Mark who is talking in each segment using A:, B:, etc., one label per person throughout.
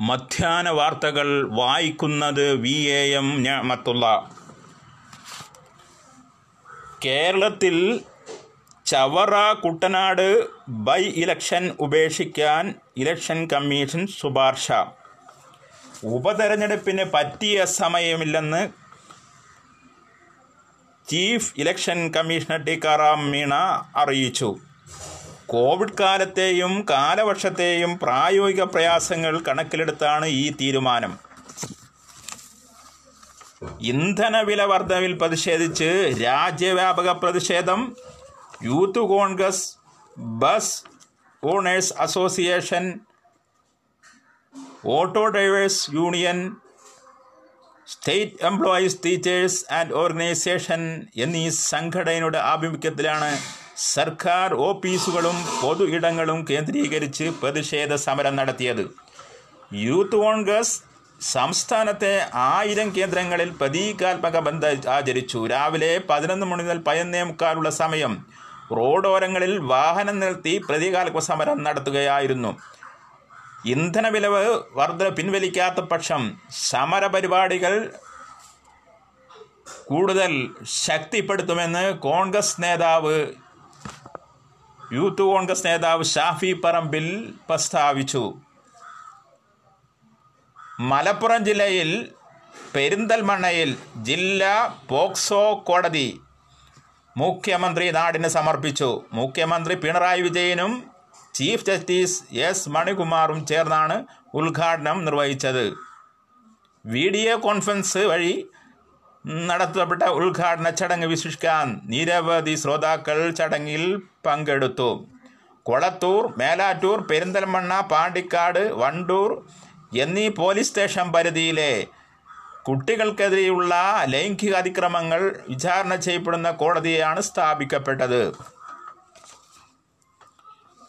A: മധ്യാഹ്ന വാർത്തകൾ വായിക്കുന്നത് V A M ഞാമത്തുള്ള. കേരളത്തിൽ ചവറ കുട്ടനാട് ബൈ ഇലക്ഷൻ ഉപേക്ഷിക്കാൻ ഇലക്ഷൻ കമ്മീഷൻ ശുപാർശ. ഉപതെരഞ്ഞെടുപ്പിന് പറ്റിയ സമയമില്ലെന്ന് chief election commissioner Tikaram Meena അറിയിച്ചു. കോവിഡ് കാലത്തെയും കാലവർഷത്തെയും പ്രായോഗിക പ്രയാസങ്ങൾ കണക്കിലെടുത്താണ് ഈ തീരുമാനം. ഇന്ധനവില വർധനവിൽ പ്രതിഷേധിച്ച് രാജ്യവ്യാപക പ്രതിഷേധം. Youth Congress bus owners association auto drivers union state employees teachers and organisation എന്നീ സംഘടനയുടെ ആഭിമുഖ്യത്തിലാണ് സർക്കാർ ഓഫീസുകളും പൊതു ഇടങ്ങളും കേന്ദ്രീകരിച്ച് പ്രതിഷേധ സമരം നടത്തിയത്. യൂത്ത് കോൺഗ്രസ് സംസ്ഥാനത്തെ ആയിരം കേന്ദ്രങ്ങളിൽ പ്രതീകാത്മക ബന്ധ ആചരിച്ചു. രാവിലെ പതിനൊന്ന് മണി മുതൽ പതിനൊന്നേ മുക്കാലുള്ള സമയം റോഡോരങ്ങളിൽ വാഹനം നിർത്തി പ്രതീകാത്മക സമരം നടത്തുകയായിരുന്നു. ഇന്ധനവില വർധന പിൻവലിക്കാത്ത പക്ഷം സമരപരിപാടികൾ കൂടുതൽ ശക്തിപ്പെടുത്തുമെന്ന് കോൺഗ്രസ് നേതാവ് യൂത്ത് കോൺഗ്രസ് നേതാവ് ഷാഫി പറമ്പിൽ പ്രസ്താവിച്ചു. മലപ്പുറം ജില്ലയിൽ പെരിന്തൽമണ്ണയിൽ ജില്ലാ പോക്സോ കോടതി മുഖ്യമന്ത്രി നാടിന് സമർപ്പിച്ചു. മുഖ്യമന്ത്രി പിണറായി വിജയനും ചീഫ് ജസ്റ്റിസ് എസ് മണികുമാറും ചേർന്നാണ് ഉദ്ഘാടനം നിർവഹിച്ചത്. വീഡിയോ കോൺഫറൻസ് വഴി നടത്തപ്പെട്ട ഉദ്ഘാടന ചടങ്ങ് വിശിഷ്ടാൻ നിരവധി ശ്രോതാക്കൾ ചടങ്ങിൽ പങ്കെടുത്തു. കൊളത്തൂർ മേലാറ്റൂർ പെരിന്തൽമണ്ണ പാണ്ടിക്കാട് വണ്ടൂർ എന്നീ പോലീസ് സ്റ്റേഷൻ പരിധിയിലെ കുട്ടികൾക്കെതിരെയുള്ള ലൈംഗിക അതിക്രമങ്ങൾ വിചാരണ ചെയ്യപ്പെടുന്ന കോടതിയാണ് സ്ഥാപിക്കപ്പെട്ടത്.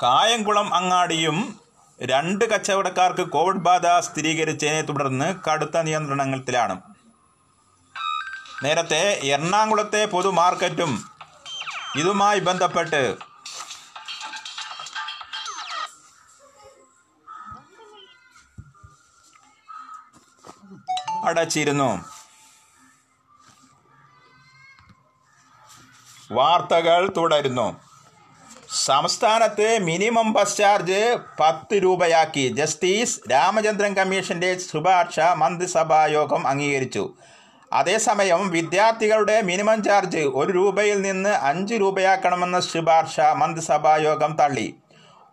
A: കായംകുളം അങ്ങാടിയും രണ്ട് കച്ചവടക്കാർക്ക് കോവിഡ് ബാധ സ്ഥിരീകരിച്ചതിനെ തുടർന്ന് കടുത്ത നിയന്ത്രണങ്ങളിലാണ്. നേരത്തെ എറണാകുളത്തെ പൊതുമാർക്കറ്റും ഇതുമായി ബന്ധപ്പെട്ട് അടച്ചിരുന്നു. വാർത്തകൾ തുടരുന്നു. സംസ്ഥാനത്ത് മിനിമം ബസ് ചാർജ് പത്ത് രൂപയാക്കി. ജസ്റ്റിസ് രാമചന്ദ്രൻ കമ്മീഷന്റെ ശുപാർശ മന്ത്രിസഭാ യോഗം അംഗീകരിച്ചു. അതേസമയം വിദ്യാർത്ഥികളുടെ മിനിമം ചാർജ് ഒരു രൂപയിൽ നിന്ന് അഞ്ച് രൂപയാക്കണമെന്ന ശുപാർശ മന്ത്രിസഭാ യോഗം തള്ളി.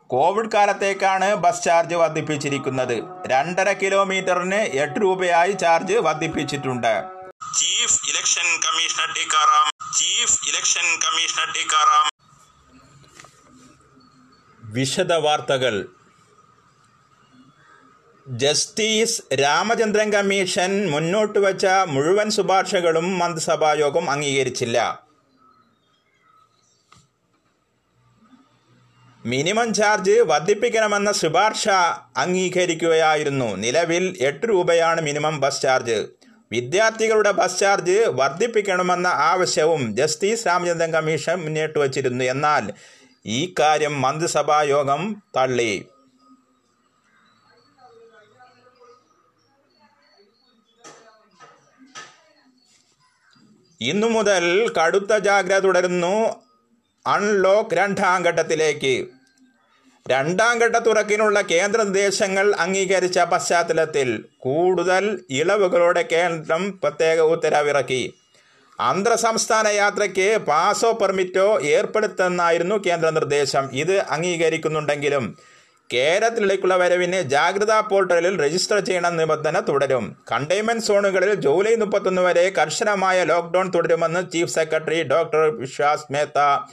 A: കോവിഡ് കാലത്തേക്കാണ് ബസ് ചാർജ് വർദ്ധിപ്പിച്ചിരിക്കുന്നത്. രണ്ടര കിലോമീറ്ററിന് എട്ട് രൂപയായി ചാർജ് വർദ്ധിപ്പിച്ചിട്ടുണ്ട്. Chief election commissioner Tikaram chief election commissioner Tikaram വിശദ വാർത്തകൾ ജസ്റ്റിസ് രാമചന്ദ്രൻ കമ്മീഷൻ മുന്നോട്ട് വച്ച മുഴുവൻ ശുപാർശകളും മന്ത്രിസഭായോഗം അംഗീകരിച്ചില്ല. മിനിമം ചാർജ് വർദ്ധിപ്പിക്കണമെന്ന ശുപാർശ അംഗീകരിക്കുകയായിരുന്നു. നിലവിൽ എട്ട് രൂപയാണ് മിനിമം ബസ് ചാർജ്. വിദ്യാർത്ഥികളുടെ ബസ് ചാർജ് വർദ്ധിപ്പിക്കണമെന്ന ആവശ്യവും ജസ്റ്റിസ് രാമചന്ദ്രൻ കമ്മീഷൻ മുന്നോട്ട് വച്ചിരുന്നു. എന്നാൽ ഈ കാര്യം മന്ത്രിസഭായോഗം തള്ളി. ഇന്നു മുതൽ കടുത്ത ജാഗ്രത തുടരുന്നു അൺലോക്ക് രണ്ടാം ഘട്ടത്തിലേക്ക്. രണ്ടാം ഘട്ട തുറക്കിനുള്ള കേന്ദ്ര നിർദ്ദേശങ്ങൾ അംഗീകരിച്ച പശ്ചാത്തലത്തിൽ കൂടുതൽ ഇളവുകളോടെ കേന്ദ്രം പ്രത്യേക ഉത്തരവിറക്കി. അന്തർ സംസ്ഥാന യാത്രയ്ക്ക് പാസോ പെർമിറ്റോ ഏർപ്പെടുത്തുന്നായിരുന്നു കേന്ദ്ര നിർദ്ദേശം ഇത് അംഗീകരിക്കുന്നുണ്ടെങ്കിലും കേരളത്തിലേക്കുള്ള വരവിന് ജാഗ്രതാ പോർട്ടലിൽ രജിസ്റ്റർ ചെയ്യണം നിബന്ധന തുടരും. കണ്ടെയ്ൻമെന്റ് സോണുകളിൽ ജൂലൈ മുപ്പത്തൊന്ന് വരെ കർശനമായ ലോക്ക്ഡൌൺ തുടരുമെന്ന് chief secretary doctor Vishwas Mehta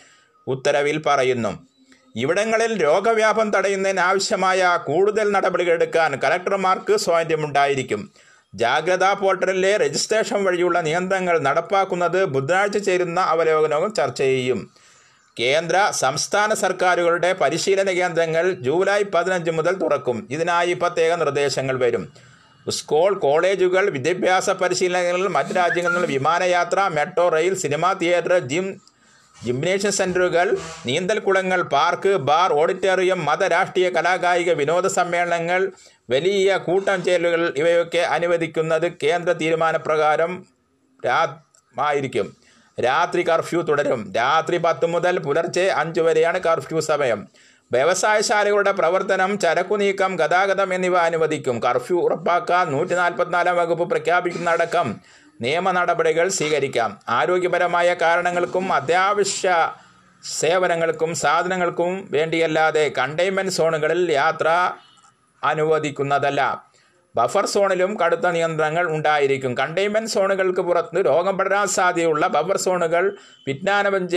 A: ഉത്തരവിൽ പറയുന്നു. ഇവിടങ്ങളിൽ രോഗവ്യാപം തടയുന്നതിന് ആവശ്യമായ കൂടുതൽ നടപടികളെടുക്കാൻ കലക്ടർമാർക്ക് സ്വാതന്ത്ര്യമുണ്ടായിരിക്കും. ജാഗ്രതാ പോർട്ടലിലെ രജിസ്ട്രേഷൻ വഴിയുള്ള നിയന്ത്രണങ്ങൾ നടപ്പാക്കുന്നത് ബുധനാഴ്ച ചേരുന്ന അവലോകനവും ചർച്ച ചെയ്യും. കേന്ദ്ര സംസ്ഥാന സർക്കാരുകളുടെ പരിശീലന കേന്ദ്രങ്ങൾ ജൂലൈ പതിനഞ്ച് മുതൽ തുറക്കും. ഇതിനായി പ്രത്യേക നിർദ്ദേശങ്ങൾ വരും. സ്കൂൾ കോളേജുകൾ വിദ്യാഭ്യാസ പരിശീലനങ്ങൾ മറ്റ് രാജ്യങ്ങളിൽ വിമാനയാത്ര metro rail cinema theatre gym gymnasium സെന്ററുകൾ നീന്തൽക്കുളങ്ങൾ പാർക്ക് ബാർ ഓഡിറ്റോറിയം മത രാഷ്ട്രീയ കലാകായിക വിനോദ സമ്മേളനങ്ങൾ വലിയ കൂട്ടം ചേരലുകൾ ഇവയൊക്കെ അനുവദിക്കുന്നത് കേന്ദ്ര തീരുമാനപ്രകാരം രാ ആയിരിക്കും രാത്രി കർഫ്യൂ തുടരും. രാത്രി പത്ത് മുതൽ പുലർച്ചെ അഞ്ച് വരെയാണ് കർഫ്യൂ സമയം. വ്യവസായശാലകളുടെ പ്രവർത്തനം ചരക്കു നീക്കം ഗതാഗതം എന്നിവ അനുവദിക്കും. കർഫ്യൂ ഉറപ്പാക്കാൻ നൂറ്റി നാൽപ്പത്തിനാലാം വകുപ്പ് പ്രഖ്യാപിക്കുന്നതടക്കം നിയമ നടപടികൾ സ്വീകരിക്കാം. ആരോഗ്യപരമായ കാരണങ്ങൾക്കും അത്യാവശ്യ സേവനങ്ങൾക്കും സാധനങ്ങൾക്കും വേണ്ടിയല്ലാതെ കണ്ടെയ്ൻമെന്റ് സോണുകളിൽ യാത്ര അനുവദിക്കുന്നതല്ല. ബഫർ സോണിലും കടുത്ത നിയന്ത്രണങ്ങൾ ഉണ്ടായിരിക്കും. കണ്ടെയ്ൻമെന്റ് സോണുകൾക്ക് പുറത്ത് രോഗം പടരാൻ സാധ്യതയുള്ള ബഫർ സോണുകൾ വിജ്ഞാപനം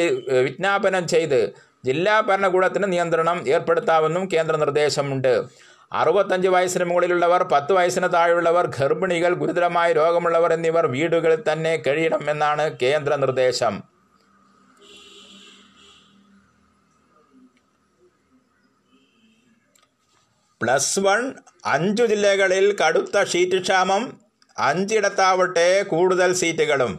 A: വിജ്ഞാപനം ചെയ്ത് ജില്ലാ ഭരണകൂടത്തിന് നിയന്ത്രണം ഏർപ്പെടുത്താമെന്നും കേന്ദ്ര നിർദ്ദേശമുണ്ട്. അറുപത്തഞ്ച് വയസ്സിന് മുകളിലുള്ളവർ പത്ത് വയസ്സിന് താഴെയുള്ളവർ ഗർഭിണികൾ ഗുരുതരമായ രോഗമുള്ളവർ എന്നിവർ വീടുകളിൽ തന്നെ കഴിയണമെന്നാണ് കേന്ദ്ര നിർദ്ദേശം. പ്ലസ് വൺ അഞ്ചു ജില്ലകളിൽ കടുത്ത ഷീറ്റ് ക്ഷാമം അഞ്ചിടത്താവട്ടെ കൂടുതൽ സീറ്റുകളും.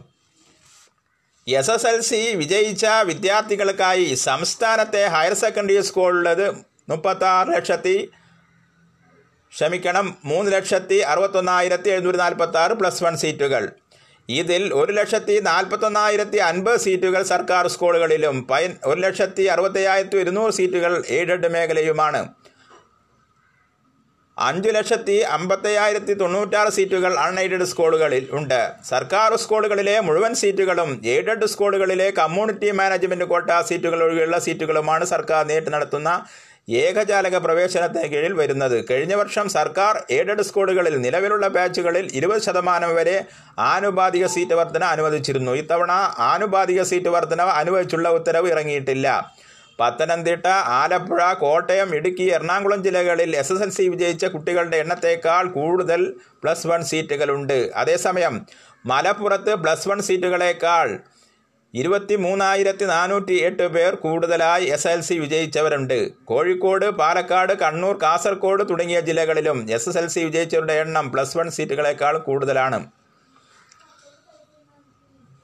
A: എസ് എസ് എൽ സി വിജയിച്ച വിദ്യാർത്ഥികൾക്കായി സംസ്ഥാനത്തെ ഹയർ സെക്കൻഡറി സ്കൂളുള്ളത് മുപ്പത്താറ് ലക്ഷത്തി ക്ഷമിക്കണം മൂന്ന് ലക്ഷത്തി അറുപത്തൊന്നായിരത്തി എഴുന്നൂറ്റി നാൽപ്പത്തി ആറ് പ്ലസ് വൺ സീറ്റുകൾ. ഇതിൽ ഒരു ലക്ഷത്തി നാൽപ്പത്തൊന്നായിരത്തി അൻപത് സീറ്റുകൾ സർക്കാർ സ്കൂളുകളിലും പൈ ഒരു ലക്ഷത്തി അറുപത്തയ്യായിരത്തി ഇരുന്നൂറ് സീറ്റുകൾ എയ്ഡഡ് മേഖലയുമാണ്. അഞ്ചു ലക്ഷത്തി അമ്പത്തയ്യായിരത്തി തൊണ്ണൂറ്റാറ് സീറ്റുകൾ അൺഎയ്ഡഡ് സ്കൂളുകളിൽ ഉണ്ട്. സർക്കാർ സ്കൂളുകളിലെ മുഴുവൻ സീറ്റുകളും എയ്ഡഡ് സ്കൂളുകളിലെ കമ്മ്യൂണിറ്റി മാനേജ്മെന്റ് കോട്ട സീറ്റുകൾ ഒഴികെയുള്ള സീറ്റുകളുമാണ് സർക്കാർ നേരിട്ട് നടത്തുന്ന ഏകജാലക പ്രവേശനത്തിന് കീഴിൽ വരുന്നത്. കഴിഞ്ഞ വർഷം സർക്കാർ എയ്ഡഡ് സ്കൂളുകളിൽ നിലവിലുള്ള ബാച്ചുകളിൽ ഇരുപത് ശതമാനം വരെ ആനുപാതിക സീറ്റ് വർധന അനുവദിച്ചിരുന്നു. ഇത്തവണ ആനുപാതിക സീറ്റ് വർധന അനുവദിച്ചുള്ള ഉത്തരവ് ഇറങ്ങിയിട്ടില്ല. പത്തനംതിട്ട ആലപ്പുഴ കോട്ടയം ഇടുക്കി എറണാകുളം ജില്ലകളിൽ എസ് എസ് എൽ സി വിജയിച്ച കുട്ടികളുടെ എണ്ണത്തേക്കാൾ കൂടുതൽ പ്ലസ് വൺ സീറ്റുകളുണ്ട് അതേസമയം മലപ്പുറത്ത് പ്ലസ് വൺ സീറ്റുകളേക്കാൾ ഇരുപത്തി മൂന്നായിരത്തി നാനൂറ്റി എട്ട് പേർ കൂടുതലായി എസ് എൽ സി വിജയിച്ചവരുണ്ട്. കോഴിക്കോട് പാലക്കാട് കണ്ണൂർ കാസർഗോഡ് തുടങ്ങിയ ജില്ലകളിലും എസ് എസ് എൽ സി വിജയിച്ചവരുടെ എണ്ണം പ്ലസ് വൺ സീറ്റുകളേക്കാൾ കൂടുതലാണ്.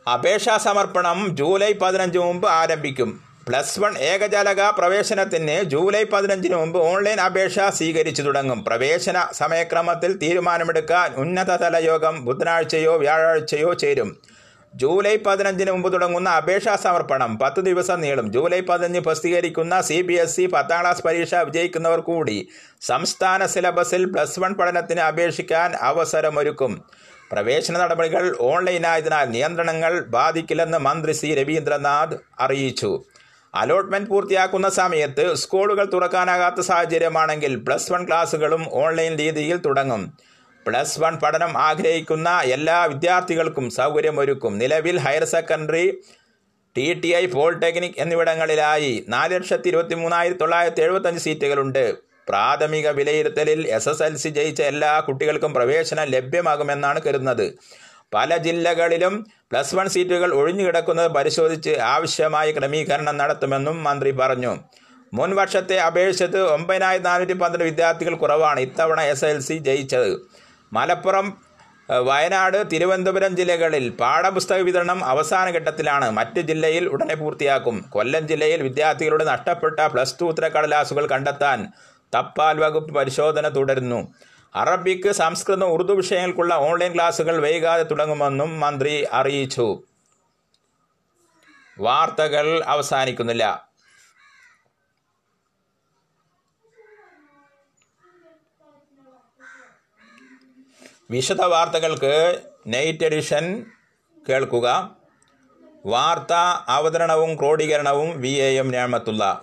A: അപേക്ഷാ സമർപ്പണം ജൂലൈ പതിനഞ്ച് മുമ്പ് ആരംഭിക്കും. പ്ലസ് വൺ ഏകജാലക പ്രവേശനത്തിന് ജൂലൈ പതിനഞ്ചിന് മുമ്പ് ഓൺലൈൻ അപേക്ഷ സ്വീകരിച്ചു തുടങ്ങും. പ്രവേശന സമയക്രമത്തിൽ തീരുമാനമെടുക്കാൻ ഉന്നതതല യോഗം ബുധനാഴ്ചയോ വ്യാഴാഴ്ചയോ ചേരും. ജൂലൈ പതിനഞ്ചിന് മുമ്പ് തുടങ്ങുന്ന അപേക്ഷാ സമർപ്പണം പത്ത് ദിവസം നീളും. ജൂലൈ പതിനഞ്ച് പ്രസിദ്ധീകരിക്കുന്ന സി ബി എസ് ഇ പത്താം ക്ലാസ് പരീക്ഷ വിജയിക്കുന്നവർ കൂടി സംസ്ഥാന സിലബസിൽ പ്ലസ് വൺ പഠനത്തിന് അപേക്ഷിക്കാൻ അവസരമൊരുക്കും. പ്രവേശന നടപടികൾ ഓൺലൈനായതിനാൽ നിയന്ത്രണങ്ങൾ ബാധിക്കില്ലെന്ന് മന്ത്രി സി. രവീന്ദ്രനാഥ് അറിയിച്ചു. അലോട്ട്മെന്റ് പൂർത്തിയാക്കുന്ന സമയത്ത് സ്കൂളുകൾ തുറക്കാനാകാത്ത സാഹചര്യമാണെങ്കിൽ പ്ലസ് വൺ ക്ലാസ്സുകളും ഓൺലൈൻ രീതിയിൽ തുടങ്ങും. പ്ലസ് വൺ പഠനം ആഗ്രഹിക്കുന്ന എല്ലാ വിദ്യാർത്ഥികൾക്കും സൗകര്യമൊരുക്കും. നിലവിൽ higher secondary T T I polytechnic എന്നിവിടങ്ങളിലായി നാല് ലക്ഷത്തി ഇരുപത്തി മൂന്നായിരത്തി തൊള്ളായിരത്തി എഴുപത്തഞ്ച് സീറ്റുകളുണ്ട്. പ്രാഥമിക വിലയിരുത്തലിൽ എസ് എസ് എൽ സി ജയിച്ച എല്ലാ കുട്ടികൾക്കും പ്രവേശനം ലഭ്യമാകുമെന്നാണ് കരുതുന്നത്. പല ജില്ലകളിലും പ്ലസ് വൺ സീറ്റുകൾ ഒഴിഞ്ഞുകിടക്കുന്നത് പരിശോധിച്ച് ആവശ്യമായ ക്രമീകരണം നടത്തുമെന്നും മന്ത്രി പറഞ്ഞു. മുൻ വർഷത്തെ അപേക്ഷിച്ചത് ഒമ്പതിനായിരത്തി നാനൂറ്റി പന്ത്രണ്ട് വിദ്യാർത്ഥികൾ കുറവാണ് ഇത്തവണ എസ് എൽ സി ജയിച്ചത്. മലപ്പുറം വയനാട് തിരുവനന്തപുരം ജില്ലകളിൽ പാഠപുസ്തക വിതരണം അവസാന ഘട്ടത്തിലാണ്. മറ്റ് ജില്ലയിൽ ഉടനെ പൂർത്തിയാക്കും. കൊല്ലം ജില്ലയിൽ വിദ്യാർത്ഥികളുടെ നഷ്ടപ്പെട്ട പ്ലസ് ടു ഉത്തരക്കടലാസുകൾ കണ്ടെത്താൻ തപ്പാൽ വകുപ്പ് പരിശോധന തുടരുന്നു. അറബിക്ക് സംസ്കൃതം ഉറുദു വിഷയങ്ങൾക്കുള്ള ഓൺലൈൻ ക്ലാസുകൾ വൈകാതെ തുടങ്ങുമെന്നും മന്ത്രി അറിയിച്ചു. വാർത്തകൾ അവസാനിക്കുന്നില്ല. വിശദ വാർത്തകൾക്ക് നൈറ്റ് എഡിഷൻ കേൾക്കുക. വാർത്ത അവതരണവും ക്രോഡീകരണവും വി എ എം ഞാമത്തുള്ള